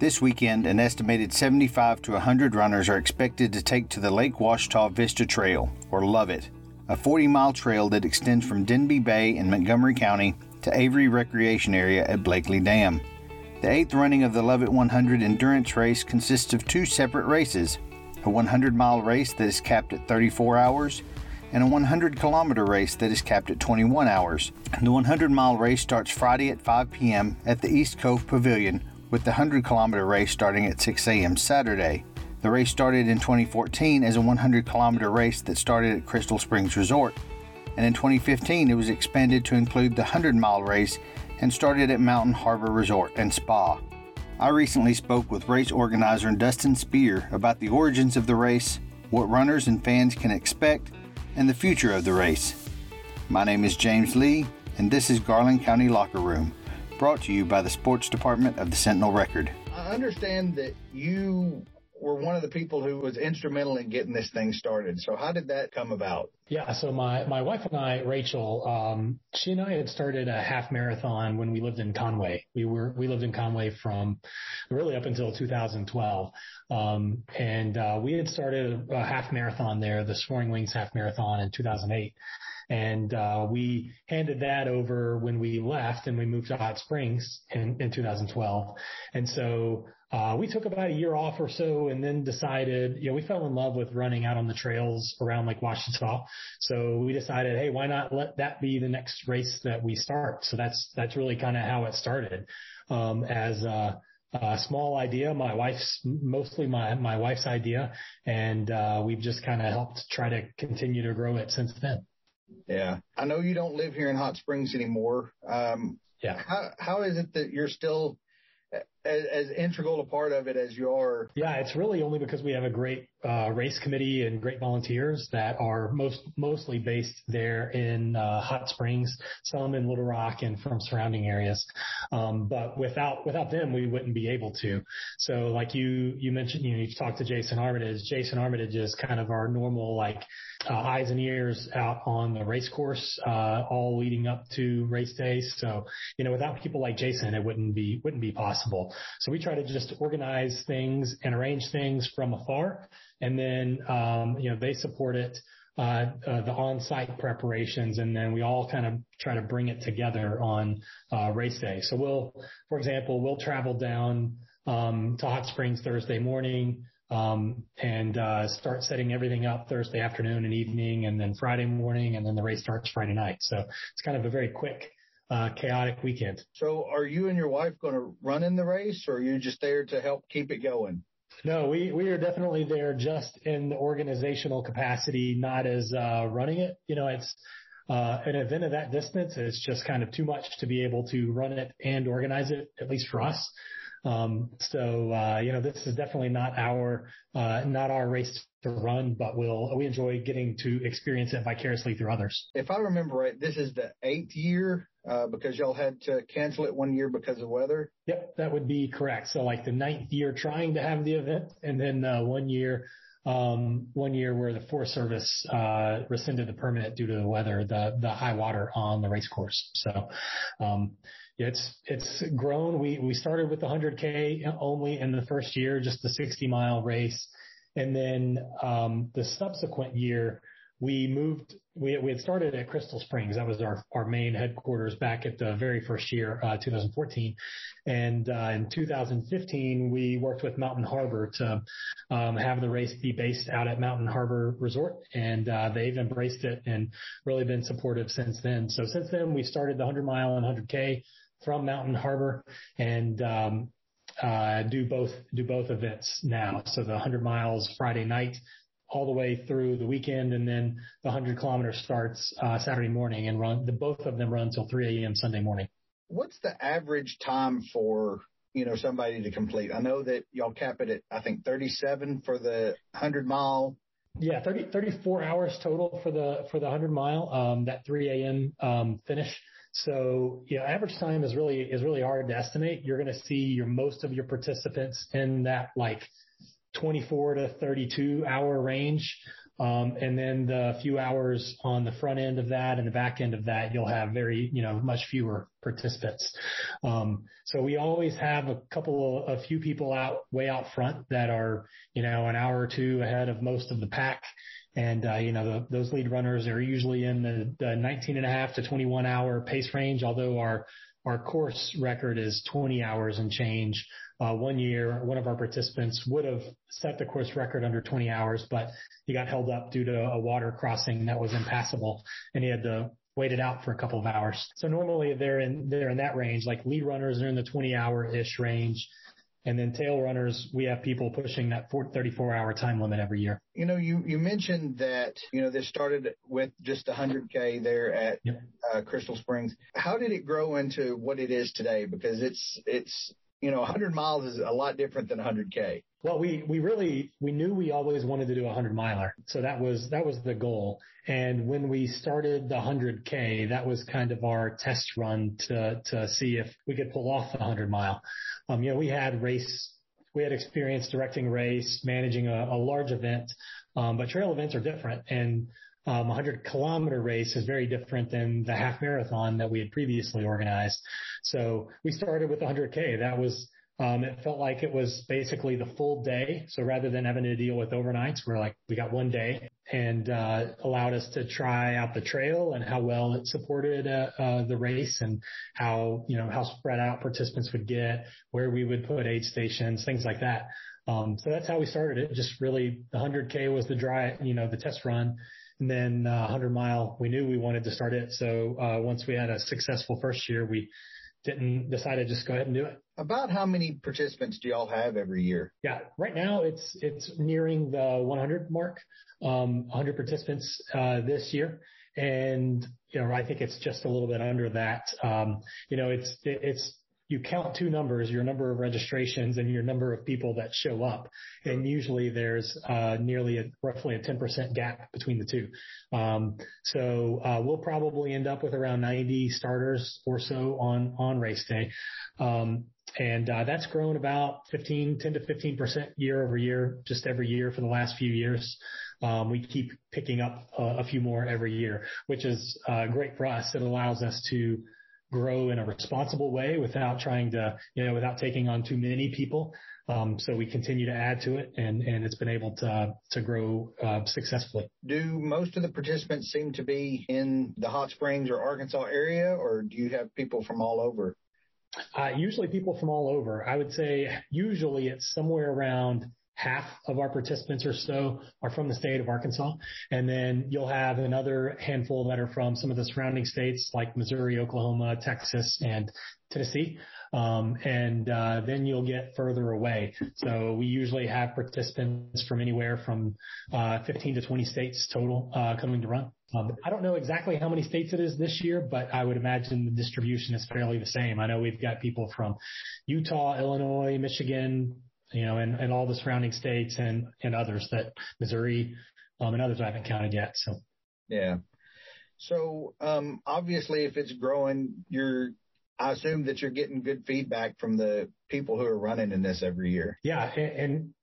This weekend, an estimated 75 to 100 runners are expected to take to the Lake Ouachita Vista Trail, or LOViT, a 40 mile trail that extends from Denby Bay in Montgomery County to Avery Recreation Area at Blakely Dam. The eighth running of the LOViT 100 endurance race consists of two separate races a 100 mile race that is capped at 34 hours and a 100 kilometer race that is capped at 21 hours. The 100 mile race starts Friday at 5 p.m. at the East Cove Pavilion with the 100 kilometer race starting at 6 a.m. Saturday. The race started in 2014 as a 100 kilometer race that started at Crystal Springs Resort, and in 2015 it was expanded to include the 100 mile race and started at Mountain Harbor Resort and Spa. I recently spoke with race organizer Dustin Spear about the origins of the race, what runners and fans can expect, and the future of the race. My name is James Lee, and this is Garland County Locker Room brought to you by the Sports Department of the Sentinel Record. I understand that you were one of the people who was instrumental in getting this thing started. So how did that come about? Yeah, so my, my wife and I, Rachel, um, she and I had started a half marathon when we lived in Conway. We were we lived in Conway from really up until 2012, um, and uh, we had started a half marathon there, the Soaring Wings half marathon in 2008. And uh, we handed that over when we left and we moved to Hot Springs in, in 2012. And so uh, we took about a year off or so and then decided, you know, we fell in love with running out on the trails around Lake Ouachita. So we decided, hey, why not let that be the next race that we start? So that's, that's really kind of how it started. Um, as, a, a small idea, my wife's mostly my, my wife's idea. And, uh, we've just kind of helped try to continue to grow it since then. Yeah. I know you don't live here in Hot Springs anymore. Um, yeah. How, how is it that you're still as, as integral a part of it as you are? Yeah, it's really only because we have a great uh, race committee and great volunteers that are most mostly based there in uh, Hot Springs, some in Little Rock and from surrounding areas. Um, but without without them, we wouldn't be able to. So, like you you mentioned, you know, you've talked to Jason Armitage. Jason Armitage is kind of our normal like uh, eyes and ears out on the race course, uh, all leading up to race days. So, you know, without people like Jason, it wouldn't be wouldn't be possible. So we try to just organize things and arrange things from afar and then, um, you know, they support it, uh, uh, the on-site preparations, and then we all kind of try to bring it together on uh, race day. So we'll, for example, we'll travel down um, to Hot Springs Thursday morning, um, and uh, start setting everything up Thursday afternoon and evening, and then Friday morning, and then the race starts Friday night. So it's kind of a very quick, uh, chaotic weekend. So are you and your wife going to run in the race, or are you just there to help keep it going? No, we, we are definitely there just in the organizational capacity, not as uh, running it. You know, it's uh, an event of that distance. It's just kind of too much to be able to run it and organize it, at least for us. Um, so, uh, you know, this is definitely not our, uh, not our race to run, but we'll, we enjoy getting to experience it vicariously through others. If I remember right, this is the eighth year, uh, because y'all had to cancel it one year because of weather. Yep, that would be correct. So like the ninth year trying to have the event and then, uh, one year, um, one year where the Forest Service uh, rescinded the permit due to the weather, the the high water on the race course. So, um, it's it's grown. We we started with the 100k only in the first year, just the 60 mile race, and then um, the subsequent year we moved. We we had started at Crystal Springs. That was our our main headquarters back at the very first year, uh, 2014, and uh, in 2015 we worked with Mountain Harbor to um, have the race be based out at Mountain Harbor Resort, and uh, they've embraced it and really been supportive since then. So since then we started the 100 mile and 100k from Mountain Harbor and um, uh, do both do both events now. So the 100 miles Friday night all the way through the weekend, and then the 100 kilometer starts uh, Saturday morning and run. The both of them run until 3 a.m. Sunday morning. What's the average time for you know somebody to complete? I know that y'all cap it at I think 37 for the 100 mile. Yeah, 30, 34 hours total for the for the 100 mile. Um, that 3 a.m. Um, finish. So, average time is really, is really hard to estimate. You're going to see your, most of your participants in that like 24 to 32 hour range. Um, and then the few hours on the front end of that and the back end of that, you'll have very, you know, much fewer participants. Um, so we always have a couple of, a few people out way out front that are, you know, an hour or two ahead of most of the pack. And, uh, you know, the, those lead runners are usually in the, the 19 and a half to 21 hour pace range, although our, our course record is 20 hours and change. Uh, one year, one of our participants would have set the course record under 20 hours, but he got held up due to a water crossing that was impassable and he had to wait it out for a couple of hours. So normally they're in, they're in that range, like lead runners are in the 20 hour ish range. And then tail runners, we have people pushing that 34 hour time limit every year. You know, you, you mentioned that, you know, this started with just 100K there at yep. uh, Crystal Springs. How did it grow into what it is today? Because it's, it's, you know, 100 miles is a lot different than 100K. Well, we, we really, we knew we always wanted to do a 100 miler. So that was, that was the goal. And when we started the 100K, that was kind of our test run to, to see if we could pull off the 100 mile. Um, you know, we had race, we had experience directing race, managing a, a large event, um, but trail events are different. And um, 100 kilometer race is very different than the half marathon that we had previously organized. So we started with 100K. That was um, it felt like it was basically the full day. So rather than having to deal with overnights, we're like, we got one day and, uh, allowed us to try out the trail and how well it supported, uh, uh, the race and how, you know, how spread out participants would get, where we would put aid stations, things like that. Um, so that's how we started it. Just really the 100K was the dry, you know, the test run. And then, uh, 100 mile, we knew we wanted to start it. So, uh, once we had a successful first year, we, didn't decide to just go ahead and do it. About how many participants do y'all have every year? Yeah, right now it's it's nearing the 100 mark, um, 100 participants uh, this year, and you know I think it's just a little bit under that. Um, you know, it's it's you count two numbers, your number of registrations and your number of people that show up. And usually there's uh, nearly a, roughly a 10% gap between the two. Um, so uh, we'll probably end up with around 90 starters or so on on race day. Um, and uh, that's grown about 15, 10 to 15 percent year over year, just every year for the last few years. Um, we keep picking up a few more every year, which is uh, great for us. It allows us to grow in a responsible way without trying to, you know, without taking on too many people. Um, so we continue to add to it and, and it's been able to, to grow, uh, successfully. Do most of the participants seem to be in the Hot Springs or Arkansas area or do you have people from all over? Uh, usually people from all over. I would say usually it's somewhere around half of our participants or so are from the state of Arkansas. And then you'll have another handful that are from some of the surrounding states like Missouri, Oklahoma, Texas, and Tennessee. Um, and uh, then you'll get further away. So we usually have participants from anywhere from uh, 15 to 20 states total uh, coming to run. Um, I don't know exactly how many states it is this year, but I would imagine the distribution is fairly the same. I know we've got people from Utah, Illinois, Michigan, you know, and, and all the surrounding states and, and others that Missouri, um, and others I haven't counted yet. So. Yeah. So, um, obviously if it's growing, you're, I assume that you're getting good feedback from the people who are running in this every year. Yeah. And, and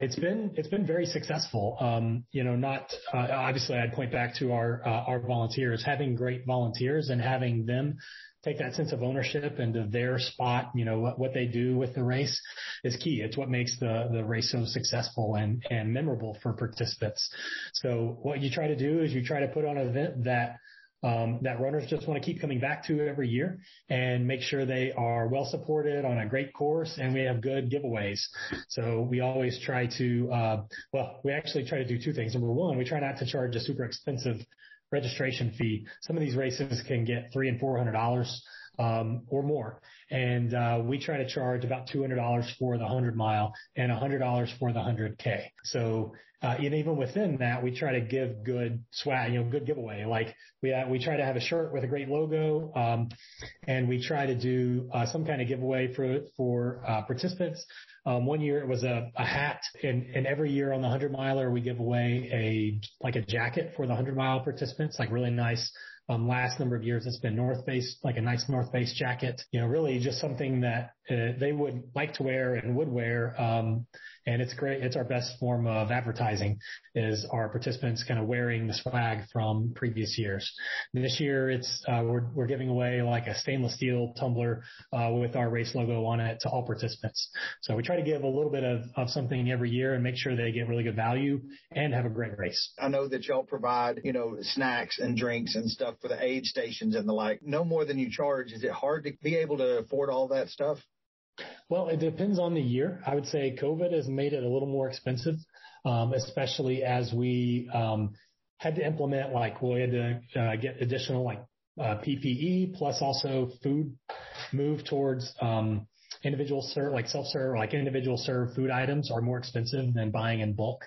it's been, it's been very successful. Um, you know, not, uh, obviously I'd point back to our, uh, our volunteers, having great volunteers and having them take that sense of ownership into their spot, you know, what, they do with the race is key. It's what makes the, the race so successful and, and memorable for participants. So what you try to do is you try to put on an event that um, that runners just want to keep coming back to every year and make sure they are well supported on a great course and we have good giveaways. So we always try to, uh, well, we actually try to do two things. Number one, we try not to charge a super expensive registration fee. Some of these races can get three and four hundred dollars or more, and uh, we try to charge about two hundred dollars for the hundred mile and hundred dollars for the hundred k. So uh, even within that, we try to give good swag, you know, good giveaway. Like we uh, we try to have a shirt with a great logo, um, and we try to do some kind of giveaway for for participants. Um, one year it was a, a hat, and, and every year on the hundred miler we give away a like a jacket for the hundred mile participants, like really nice um, last number of years, it's been North Face, like a nice North Face jacket. You know, really just something that uh, they would like to wear and would wear. Um, and it's great. It's our best form of advertising is our participants kind of wearing the swag from previous years. This year, it's uh, we're we're giving away like a stainless steel tumbler uh, with our race logo on it to all participants. So we try to give a little bit of of something every year and make sure they get really good value and have a great race. I know that y'all provide you know snacks and drinks and stuff for the aid stations and the like. No more than you charge. Is it hard to be able to afford all that stuff? Well, it depends on the year. I would say COVID has made it a little more expensive, um, especially as we um, had to implement like we had to uh, get additional like uh, PPE plus also food move towards um, individual serve like self-serve like individual serve food items are more expensive than buying in bulk.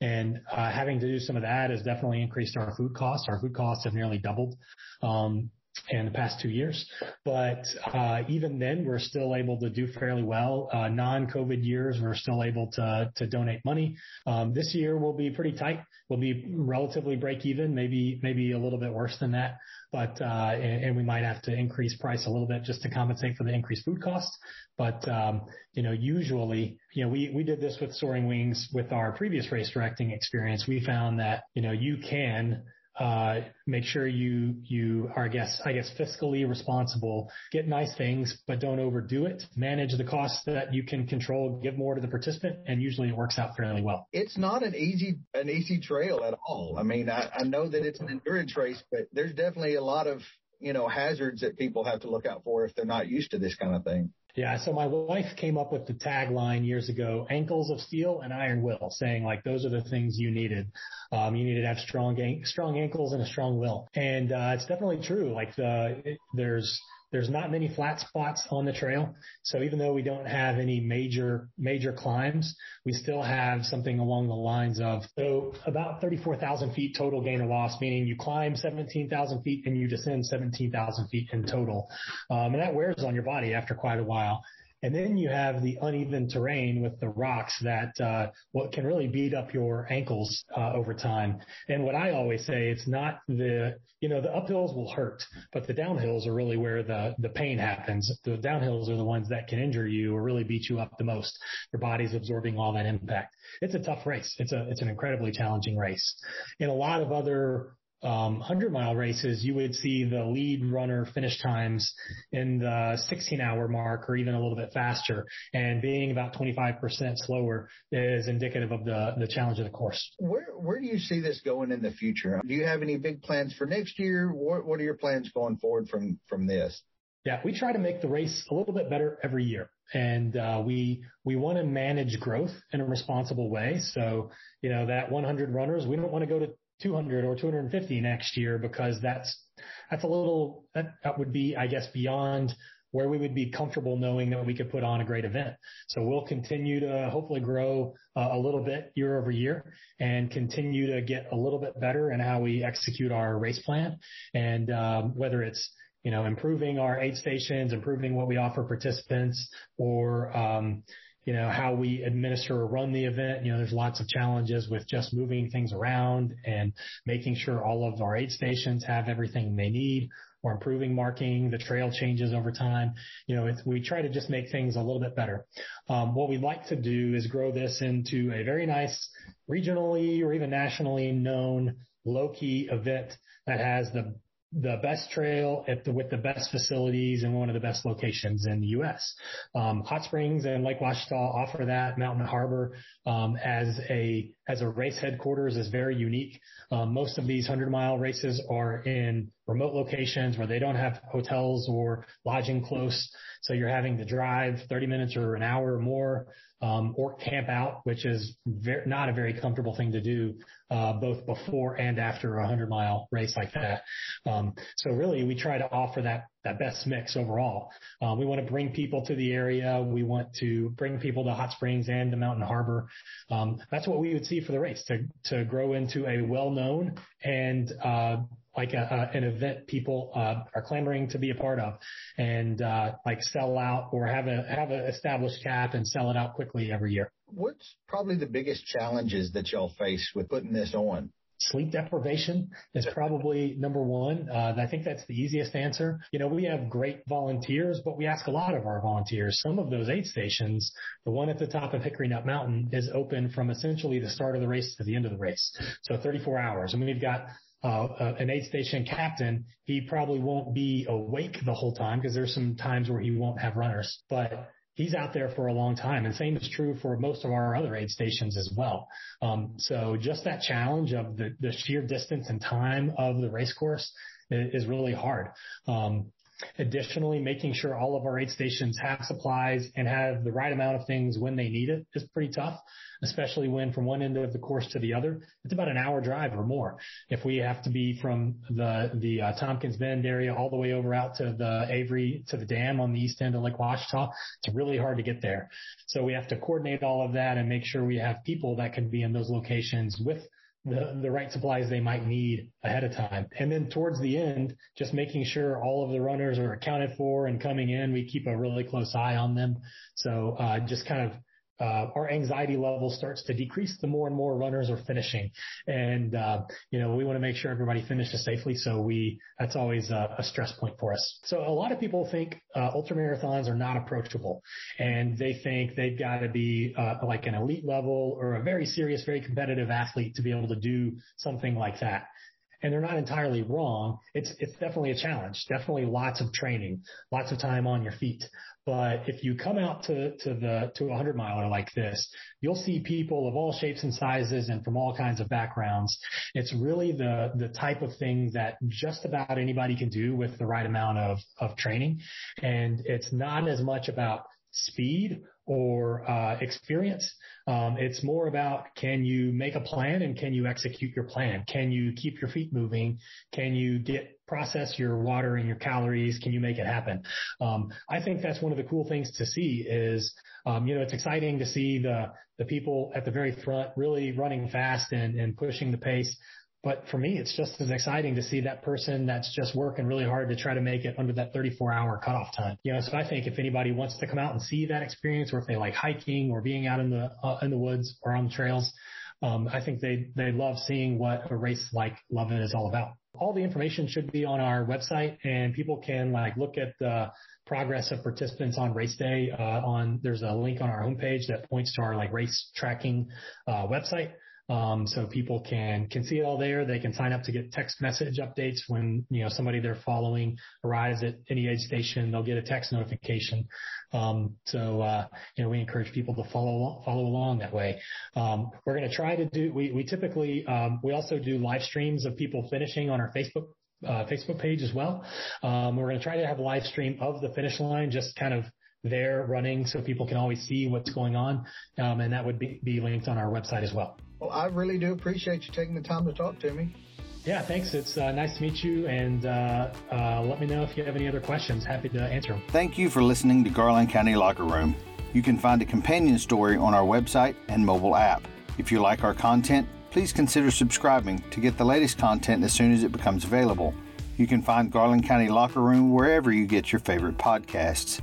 And uh, having to do some of that has definitely increased our food costs. Our food costs have nearly doubled. Um, in the past two years. But uh, even then, we're still able to do fairly well. Uh, non-COVID years, we're still able to to donate money. Um, this year will be pretty tight. We'll be relatively break even, maybe maybe a little bit worse than that. But uh, and, and we might have to increase price a little bit just to compensate for the increased food costs. But um, you know, usually, you know, we we did this with Soaring Wings with our previous race directing experience. We found that you know you can Uh, make sure you you are, I guess, I guess, fiscally responsible. Get nice things, but don't overdo it. Manage the costs that you can control. Give more to the participant, and usually it works out fairly well. It's not an easy an easy trail at all. I mean, I, I know that it's an endurance race, but there's definitely a lot of you know hazards that people have to look out for if they're not used to this kind of thing. Yeah. So my wife came up with the tagline years ago, ankles of steel and iron will, saying like those are the things you needed. Um, you needed to have strong, strong ankles and a strong will. And, uh, it's definitely true. Like the, there's, there's not many flat spots on the trail. So even though we don't have any major, major climbs, we still have something along the lines of, so about 34,000 feet total gain or loss, meaning you climb 17,000 feet and you descend 17,000 feet in total. Um, and that wears on your body after quite a while. And then you have the uneven terrain with the rocks that uh, what can really beat up your ankles uh, over time. And what I always say, it's not the you know the uphills will hurt, but the downhills are really where the the pain happens. The downhills are the ones that can injure you or really beat you up the most. Your body's absorbing all that impact. It's a tough race. It's a it's an incredibly challenging race. In a lot of other um, 100 mile races, you would see the lead runner finish times in the 16 hour mark or even a little bit faster. And being about 25% slower is indicative of the, the challenge of the course. Where, where do you see this going in the future? Do you have any big plans for next year? What, what are your plans going forward from, from this? Yeah, we try to make the race a little bit better every year. And uh, we we want to manage growth in a responsible way. So, you know, that 100 runners, we don't want to go to 200 or 250 next year because that's that's a little that, that would be I guess beyond where we would be comfortable knowing that we could put on a great event. So we'll continue to hopefully grow uh, a little bit year over year and continue to get a little bit better in how we execute our race plan. And um, whether it's you know improving our aid stations, improving what we offer participants, or um, you know, how we administer or run the event. You know, there's lots of challenges with just moving things around and making sure all of our aid stations have everything they need or improving marking, the trail changes over time. You know, we try to just make things a little bit better. Um, what we'd like to do is grow this into a very nice regionally or even nationally known low key event that has the the best trail the, with the best facilities and one of the best locations in the U.S. Um, Hot Springs and Lake Ouachita offer that. Mountain Harbor um, as a as a race headquarters is very unique. Um, most of these hundred mile races are in remote locations where they don't have hotels or lodging close. So you're having to drive 30 minutes or an hour or more, or camp out, which is not a very comfortable thing to do, uh, both before and after a hundred mile race like that. Um, so really we try to offer that, that best mix overall. Um, we want to bring people to the area. We want to bring people to Hot Springs and to Mountain Harbor. Um, that's what we would see for the race to, to grow into a well-known and, uh, like a, a, an event people uh, are clamoring to be a part of, and uh, like sell out or have a have an established cap and sell it out quickly every year. What's probably the biggest challenges that y'all face with putting this on? sleep deprivation is probably number one. Uh, I think that's the easiest answer. You know, we have great volunteers, but we ask a lot of our volunteers. Some of those aid stations, the one at the top of Hickory Nut Mountain is open from essentially the start of the race to the end of the race. So 34 hours. And we've got uh, uh, an aid station captain, he probably won't be awake the whole time because there's some times where he won't have runners, but he's out there for a long time. And same is true for most of our other aid stations as well. Um, so just that challenge of the, the sheer distance and time of the race course is, is really hard. Um, Additionally, making sure all of our aid stations have supplies and have the right amount of things when they need it is pretty tough, especially when from one end of the course to the other, it's about an hour drive or more. If we have to be from the, the uh, Tompkins Bend area all the way over out to the Avery, to the dam on the east end of Lake Ouachita, it's really hard to get there. So we have to coordinate all of that and make sure we have people that can be in those locations with the, the right supplies they might need ahead of time. And then towards the end, just making sure all of the runners are accounted for and coming in. We keep a really close eye on them. So, uh, just kind of uh, our anxiety level starts to decrease the more and more runners are finishing. And, uh, you know, we want to make sure everybody finishes safely. So we, that's always a, a stress point for us. So a lot of people think, uh, ultra marathons are not approachable and they think they've got to be, uh, like an elite level or a very serious, very competitive athlete to be able to do something like that and they're not entirely wrong. It's it's definitely a challenge. Definitely lots of training, lots of time on your feet. But if you come out to to the to a hundred miler like this, you'll see people of all shapes and sizes and from all kinds of backgrounds. It's really the the type of thing that just about anybody can do with the right amount of of training, and it's not as much about speed or uh, experience. Um, it's more about can you make a plan and can you execute your plan? Can you keep your feet moving? Can you get process your water and your calories? Can you make it happen? Um, I think that's one of the cool things to see is um, you know, it's exciting to see the the people at the very front really running fast and, and pushing the pace. But for me, it's just as exciting to see that person that's just working really hard to try to make it under that 34 hour cutoff time. You know, so I think if anybody wants to come out and see that experience or if they like hiking or being out in the, uh, in the woods or on the trails, um, I think they, they love seeing what a race like LOViT is all about. All the information should be on our website and people can like look at the progress of participants on race day, uh, on, there's a link on our homepage that points to our like race tracking, uh, website. Um, so people can, can see it all there. They can sign up to get text message updates when, you know, somebody they're following arrives at any aid station, they'll get a text notification. Um, so, uh, you know, we encourage people to follow, follow along that way. Um, we're going to try to do, we, we typically, um, we also do live streams of people finishing on our Facebook uh, Facebook page as well. Um, we're going to try to have a live stream of the finish line, just kind of there running so people can always see what's going on. Um, and that would be, be linked on our website as well. Well, I really do appreciate you taking the time to talk to me. Yeah, thanks. It's uh, nice to meet you, and uh, uh, let me know if you have any other questions. Happy to answer them. Thank you for listening to Garland County Locker Room. You can find a companion story on our website and mobile app. If you like our content, please consider subscribing to get the latest content as soon as it becomes available. You can find Garland County Locker Room wherever you get your favorite podcasts.